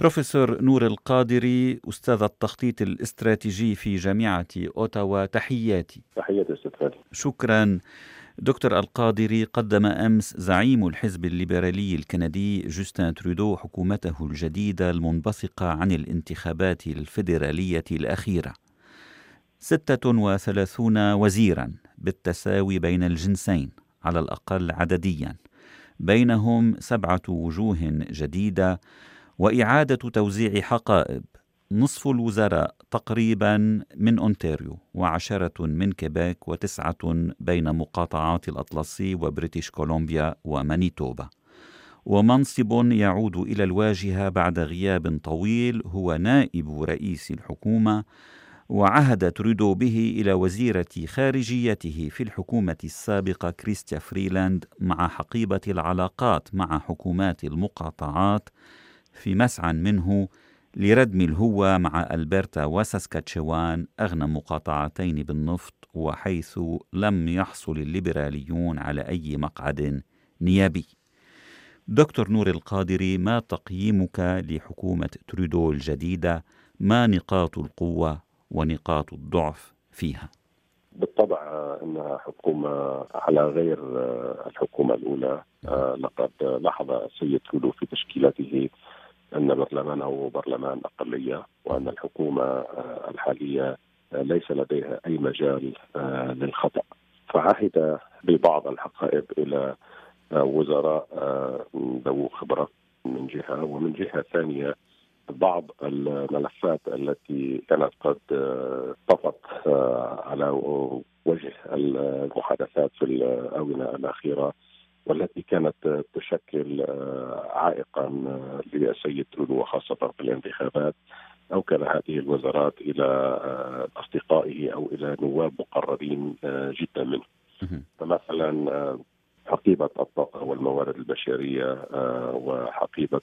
بروفيسور نور القادري أستاذ التخطيط الاستراتيجي في جامعة أوتاوا تحياتي. تحياتي أستاذ شكرا. دكتور القادري قدم أمس زعيم الحزب الليبرالي الكندي جوستين ترودو حكومته الجديدة المنبثقة عن الانتخابات الفيدرالية الأخيرة. 36 وزيرا بالتساوي بين الجنسين على الأقل عدديا. بينهم سبعة وجوه جديدة وإعادة توزيع حقائب. نصف الوزراء تقريبا من أونتاريو وعشرة من كيبيك وتسعة بين مقاطعات الأطلسي وبريتش كولومبيا ومانيتوبا. ومنصب يعود إلى الواجهة بعد غياب طويل هو نائب رئيس الحكومة وعهد ترودو به إلى وزيرة خارجيته في الحكومة السابقة كريستيا فريلاند مع حقيبة العلاقات مع حكومات المقاطعات في مسعى منه لردم الهوة مع ألبرتا وساسكاتشوان أغنى مقاطعتين بالنفط وحيث لم يحصل الليبراليون على أي مقعد نيابي. دكتور نور القادري ما تقييمك لحكومة ترودو الجديدة؟ ما نقاط القوة ونقاط الضعف فيها؟ بالطبع إنها حكومة على غير الحكومة الأولى. لقد لاحظ السيد ترودو في تشكيلته أن برلمانه برلمان أقلية وأن الحكومة الحالية ليس لديها أي مجال للخطأ. فعهد ببعض الحقائب إلى وزراء ذو خبرة من جهة. ومن جهة ثانية بعض الملفات التي كانت قد طفت على وجه المحادثات في الآونة الأخيرة والتي كانت تشكل عائقا للسيد ترودو وخاصة في الانتخابات اوكل هذه الوزارات إلى أصدقائه أو إلى نواب مقربين جدا منه. فمثلا حقيبة الطاقة والموارد البشرية وحقيبة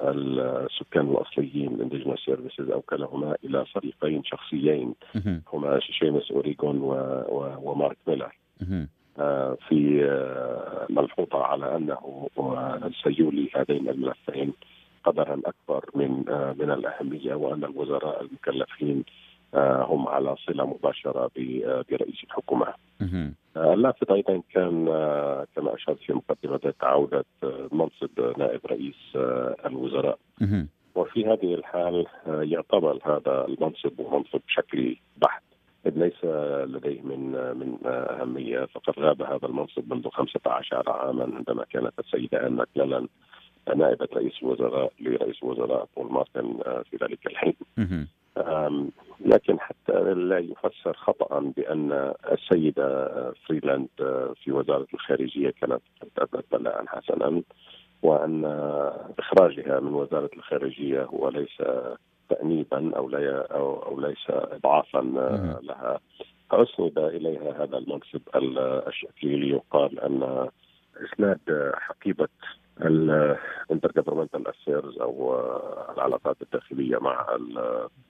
السكان الأصليين indigenous services أوكلهما إلى صديقين شخصيين. هما شيمس أوريغون ومارك ميلر. في ملحوظة على أنه سيولي هذين الملفين قدرا أكبر من من الأهمية وأن الوزراء المكلفين هم على صلة مباشرة برئيس الحكومة. اللافت أيضا كان كما أشرت في مقدمتك عودة منصب نائب رئيس الوزراء. وفي هذه الحال يعتبر هذا المنصب منصب شكلي بحت. إذ ليس لديه من من أهمية فقد غاب هذا المنصب منذ 15 عاما عندما كانت السيدة آن مكليلان نائبة رئيس الوزراء لرئيس الوزراء بول مارتن في ذلك الحين. لكن حتى لا يفسر خطأ بأن السيدة فريلاند في وزارة الخارجية كانت أدت بلاء حسنا وأن إخراجها من وزارة الخارجية هو ليس تأنيبا أو لا أو, أو ليس اضعافا لها. فاسند إليها هذا المنصب الشكلي ليقال أن إسناد حقيبة ال intergovernmental affairs أو العلاقات الداخلية مع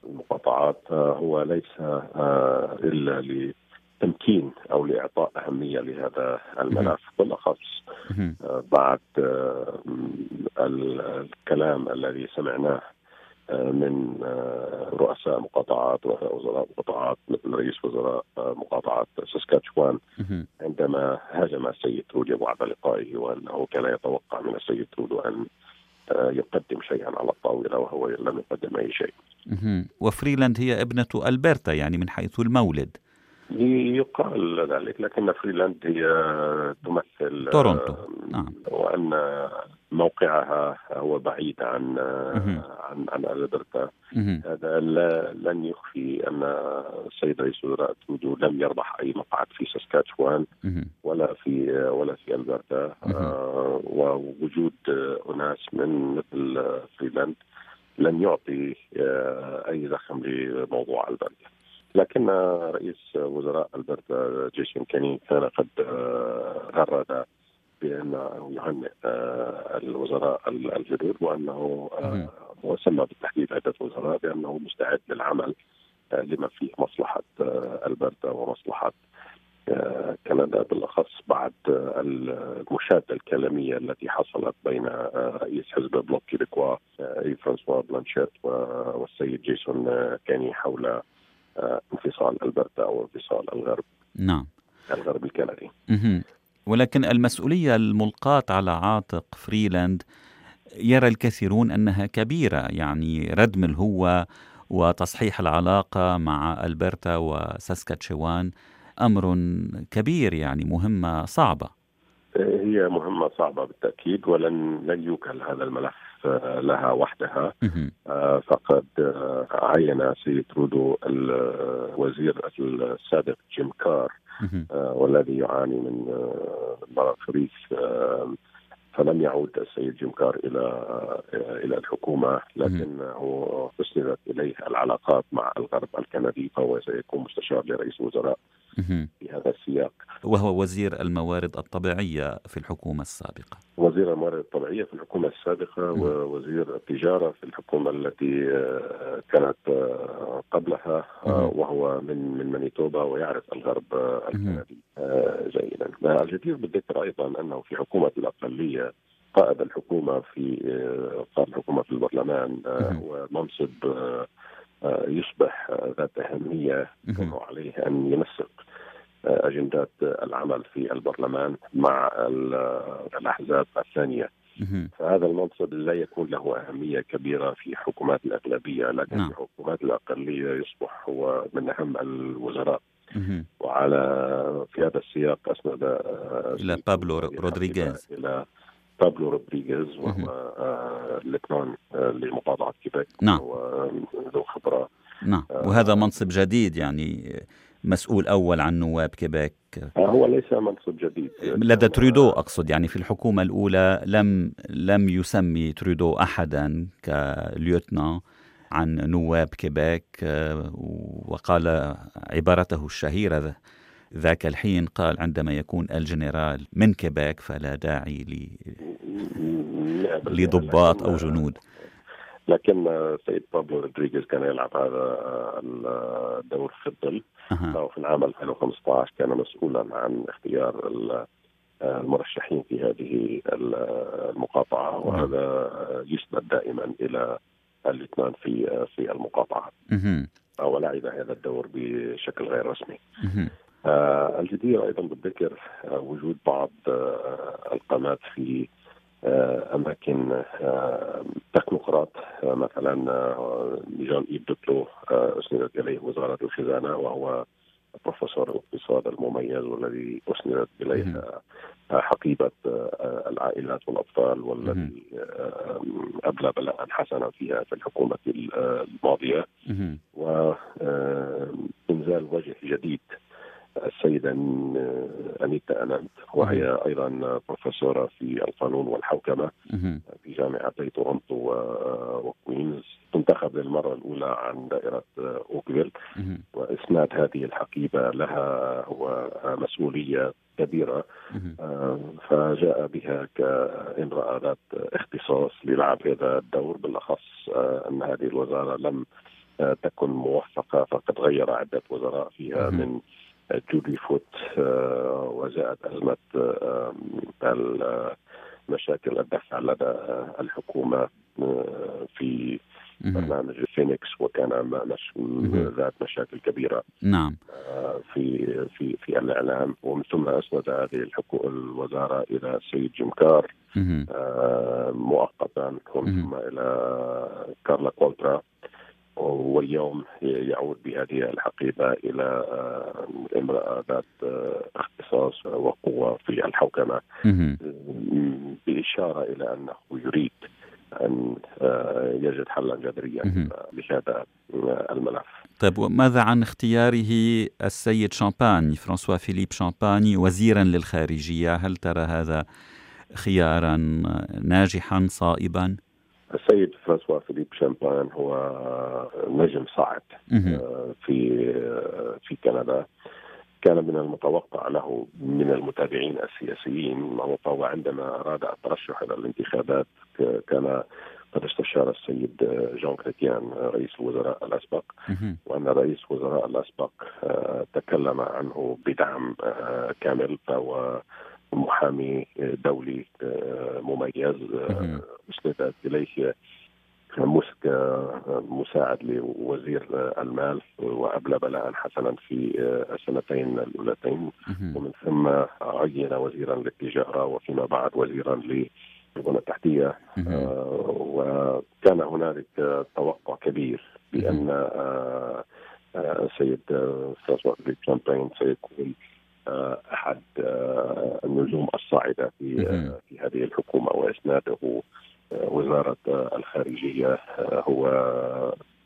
المقاطعات هو ليس إلا لتمكين أو لإعطاء أهمية لهذا الملف. بالاخص بعد الكلام الذي سمعناه من رؤساء مقاطعات وزراء مقاطعات مثل رئيس وزراء مقاطعة ساسكاتشوان. عندما هاجم السيد ترودو بعد لقائه وأنه كان يتوقع من السيد ترودو أن يقدم شيئا على الطاولة وهو لم يقدم أي شيء. وفريلاند هي ابنة ألبرتا يعني من حيث المولد. يقال ذلك لكن فريلاند هي تمثل تورونتو. نعم. وأن موقعها هو بعيد عن عن عن ألبرتا. هذا لن يخفي أن السيد رئيس الوزراء ترودو لم يربح أي مقعد في ساسكاتشوان ولا في ولا في ألبرتا. آه ووجود أناس من مثل فريلاند لن يعطي آه أي زخم لموضوع البرتا لكن رئيس وزراء البرتا جيسون كيني كان قد آه غرد بانه يهنئ الوزراء الجدد وأنه وسمى بالتحديد عدة وزراء بأنه مستعد للعمل لما فيه مصلحة البرتا ومصلحة كندا بالأخص بعد المشادة الكلامية التي حصلت بين رئيس حزب بلوك كيبيكوا فرانسوا بلانشيت والسيد جيسون كاني حول انفصال البرتا أو انفصال الغرب. نعم. الغرب الكندي. ولكن المسؤولية الملقاة على عاتق فريلاند يرى الكثيرون أنها كبيرة يعني ردم الهوه وتصحيح العلاقة مع ألبرتا وساسكاتشوان أمر كبير يعني مهمة صعبة. هي مهمة صعبة بالتأكيد ولن لن يوكل هذا الملف لها وحدها. آه، فقد آه، عين سيد ترودو الوزير السابق جيم كار آه، والذي يعاني من مرض خبيث فلم يعود السيد جيم كار إلى إلى الحكومة لكنه اسندت إليه العلاقات مع الغرب الكندي فهو سيكون مستشار لرئيس الوزراء في هذا السياق. وهو وزير الموارد الطبيعية في الحكومة السابقة. وزير الموارد الطبيعية في الحكومة السابقة ووزير التجارة في الحكومة التي آه، كانت آه، قبلها آه، وهو من من مانيتوبا ويعرف الغرب الكندي جيدا. الجدير بالذكر أيضا أنه في حكومة الأقلية قائد الحكومة في قائد الحكومة في البرلمان هو منصب يصبح ذات أهمية عليه أن ينسق أجندات العمل في البرلمان مع الأحزاب الثانية. فهذا المنصب لا يكون له أهمية كبيرة في حكومات الأغلبية لكن نعم. في حكومات الأقلية يصبح هو من أهم الوزراء. وعلى في هذا السياق أسند آه، إلى بابلو رودريغيز. إلى بابلو رودريغيز وهو آه lieutenant آه لمقاطعة كيبيك. نعم. ذو خبرة. نعم. وهذا منصب جديد يعني مسؤول أول عن نواب كيبيك آه، هو ليس منصب جديد لدى ترودو أقصد يعني في الحكومة الأولى لم لم يسمي ترودو أحدا ك lieutenant عن نواب كيبيك آه، وقال عبارته الشهيرة ذاك الحين قال عندما يكون الجنرال من كيبيك فلا داعي لضباط أو جنود لكن السيد بابلو رودريغيز كان يلعب هذا الدور في الظل. أه. في العام 2015 كان مسؤولا عن اختيار المرشحين في هذه المقاطعة. وهذا يسند دائما إلى الاثنان في في المقاطعة. ولعب هذا الدور بشكل غير رسمي. آه الجدير أيضا بالذكر آه وجود بعض آه القامات في آه، أماكن آه، تكنوقراط آه، مثلا جان ايف دوكلو أسندت إليه وزارة الخزانة وهو بروفيسور الاقتصاد المميز والذي أسندت إليه حقيبة العائلات والاطفال والذي ابلى بلاء حسنا فيها في الحكومة الماضية. وانزال وجه جديد. السيدة أنيتا أنانت وهي أيضا بروفيسورة في القانون والحوكمة في جامعتي تورونتو وكوينز. تنتخب للمرة الأولى عن دائرة أوكفيل وإسناد هذه الحقيبة لها هو مسؤولية كبيرة. فجاء بها كامرأة ذات اختصاص للعب هذا الدور. بالأخص أن هذه الوزارة لم تكن موفقة فقد غير عدة وزراء فيها من جودي فوت وجاءت أزمة مشاكل الدفع لدى الحكومة آه، في برنامج فينيكس وكان مش ذات مشاكل كبيرة نعم. آه، في في في الإعلام. ومن ثم أسند هذه الوزارة إلى السيد جيم كار مؤقتا ومن ثم إلى كارلا كوالترو واليوم يعود بهذه الحقيبة إلى آه، امرأة ذات آه، اختصاص وقوة في الحوكمة. بإشارة إلى أنه يريد أن آه، يجد حلا جذريا لهذا الملف. طيب وماذا عن اختياره السيد شامباني فرانسوا فيليب شامباني وزيرا للخارجية؟ هل ترى هذا خيارا ناجحا صائبا؟ السيد فرانسوا فيليب شامبان هو نجم صاعد آه، في آه، في كندا. كان من المتوقع له من المتابعين السياسيين فهو عندما أراد الترشح إلى الانتخابات كان قد استشار السيد جون كريتيان رئيس الوزراء الأسبق. وأن رئيس الوزراء الأسبق تكلم عنه بدعم كامل فهو محامي دولي مميز استفاد اليه مساعد لوزير المال وأبلى بلاء حسنا في السنتين الأولتين. ومن ثم عين وزيرا للتجارة وفيما بعد وزيرا للبنى التحتية. وكان هنالك توقع كبير بأن السيد فرانسوا شامبين سيكون أحد النجوم الصاعدة في في هذه الحكومة وأسناده وزارة الخارجية هو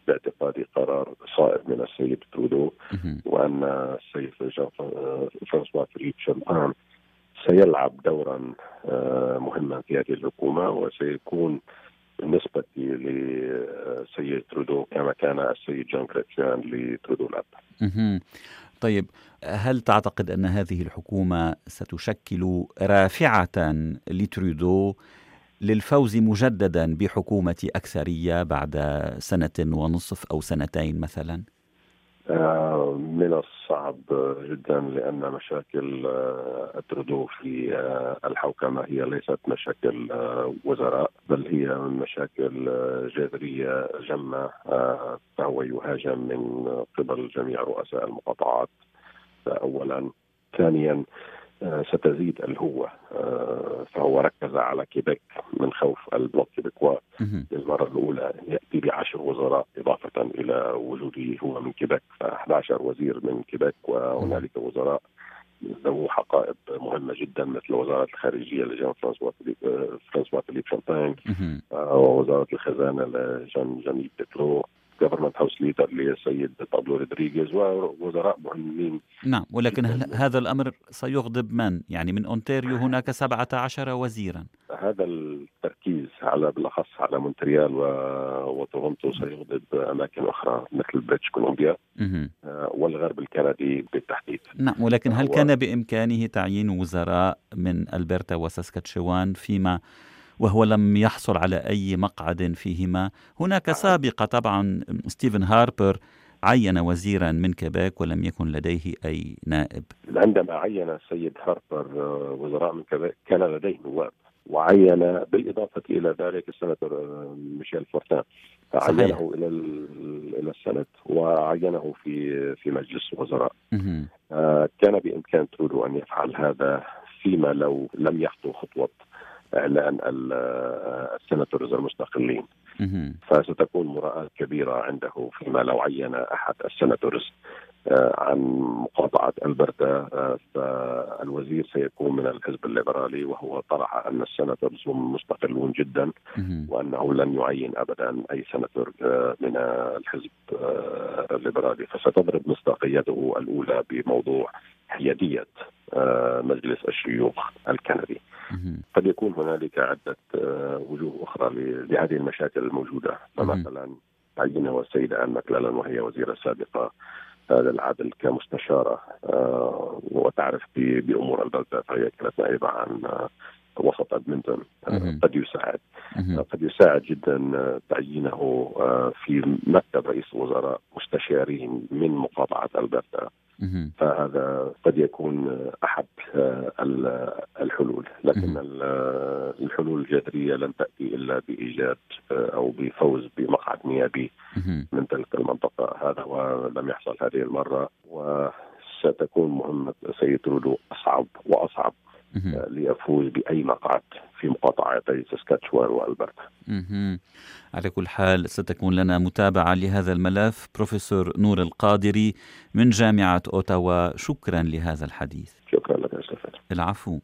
باعتقادي قرار صائب من السيد ترودو وأن السيد فرانسوا فيليب شامبان سيلعب دورا مهما في هذه الحكومة وسيكون بالنسبة للسيد ترودو كما كان السيد جون كريتيان لترودو الأب طيب هل تعتقد أن هذه الحكومة ستشكل رافعة لترودو للفوز مجددا بحكومة أكثرية بعد سنة ونصف أو سنتين مثلا؟ آه، من الصعب جدا لأن مشاكل آه، ترودو في آه، الحوكمة هي ليست مشاكل وزراء بل هي مشاكل جذرية جمة فهو يهاجم من قبل جميع رؤساء المقاطعات أولا ثانيا ستزيد الهوة. آه، فهو ركز على كيبك من خوف البلوك كيبكوا للمرة الأولى يأتي بعشر وزراء إضافة إلى وجوده هو من كيبك ف11 وزير من كيبك وهنالك وزراء. له حقائب مهمة جدا مثل وزارة الخارجية لجان فرانسوا فيليب فرانسوا فيليب شامبان ووزارة الخزانة لجان جان ايف دوكلو. government house leader للسيد بابلو رودريغيز ووزراء مهمين. نعم ولكن هذا الأمر سيغضب من؟ يعني من أونتاريو هناك 17 وزيرا. هذا التركيز على بالأخص على مونتريال و... وتورونتو سيغضب أماكن أخرى مثل بريتش كولومبيا آه، والغرب الكندي بالتحديد. نعم ولكن هل كان بإمكانه تعيين وزراء من ألبرتا وساسكاتشوان فيما وهو لم يحصل على أي مقعد فيهما. هناك سابقة طبعا ستيفن هاربر عين وزيرا من كيبيك ولم يكن لديه أي نائب. عندما عين السيد هاربر آه، وزراء من كيبيك كان لديه نواب وعين بالإضافة إلى ذلك السناتور آه، ميشيل فورتان. عينه إلى إلى ال Senate وعينه في في مجلس الوزراء آه، كان بإمكان ترودو أن يفعل هذا فيما لو لم يخطو خطوة. إعلان ال senators المستقلين. فستكون مراءة كبيرة عنده فيما لو عين أحد ال senators آه، عن مقاطعة ألبرتا آه، فالوزير سيكون من الحزب الليبرالي وهو طرح أن ال senators هم مستقلون جدا وأنه لن يعين أبدا أي سناتور آه، من الحزب الليبرالي. فستضرب مصداقيته الأولى بموضوع حيادية مجلس الشيوخ الكندي. قد يكون هنالك عدة وجوه أخرى لهذه المشاكل الموجودة. فمثلا عينة السيدة آن مكلالن وهي وزيرة سابقة للعدل كمستشارة آه، وتعرف بأمور البلدة فهي كانت نائبة عن آه، وسط أدمنتون. آه، قد يساعد. قد يساعد جدا تعيينه في مكتب رئيس الوزراء مستشارين من مقاطعة البرتا فهذا قد يكون احد الحلول. لكن الحلول الجذرية لن تأتي إلا بإيجاد أو بفوز بمقعد نيابي من تلك المنطقة. هذا ولم يحصل هذه المرة وستكون مهمة سيد ترودو أصعب وأصعب. ليفوز بأي مقعد في مقاطعتي ساسكاتشوان وألبرتا. على كل حال ستكون لنا متابعة لهذا الملف بروفيسور نور القادري من جامعة أوتاوا شكرا لهذا الحديث. شكرا لك أستاذ العفو.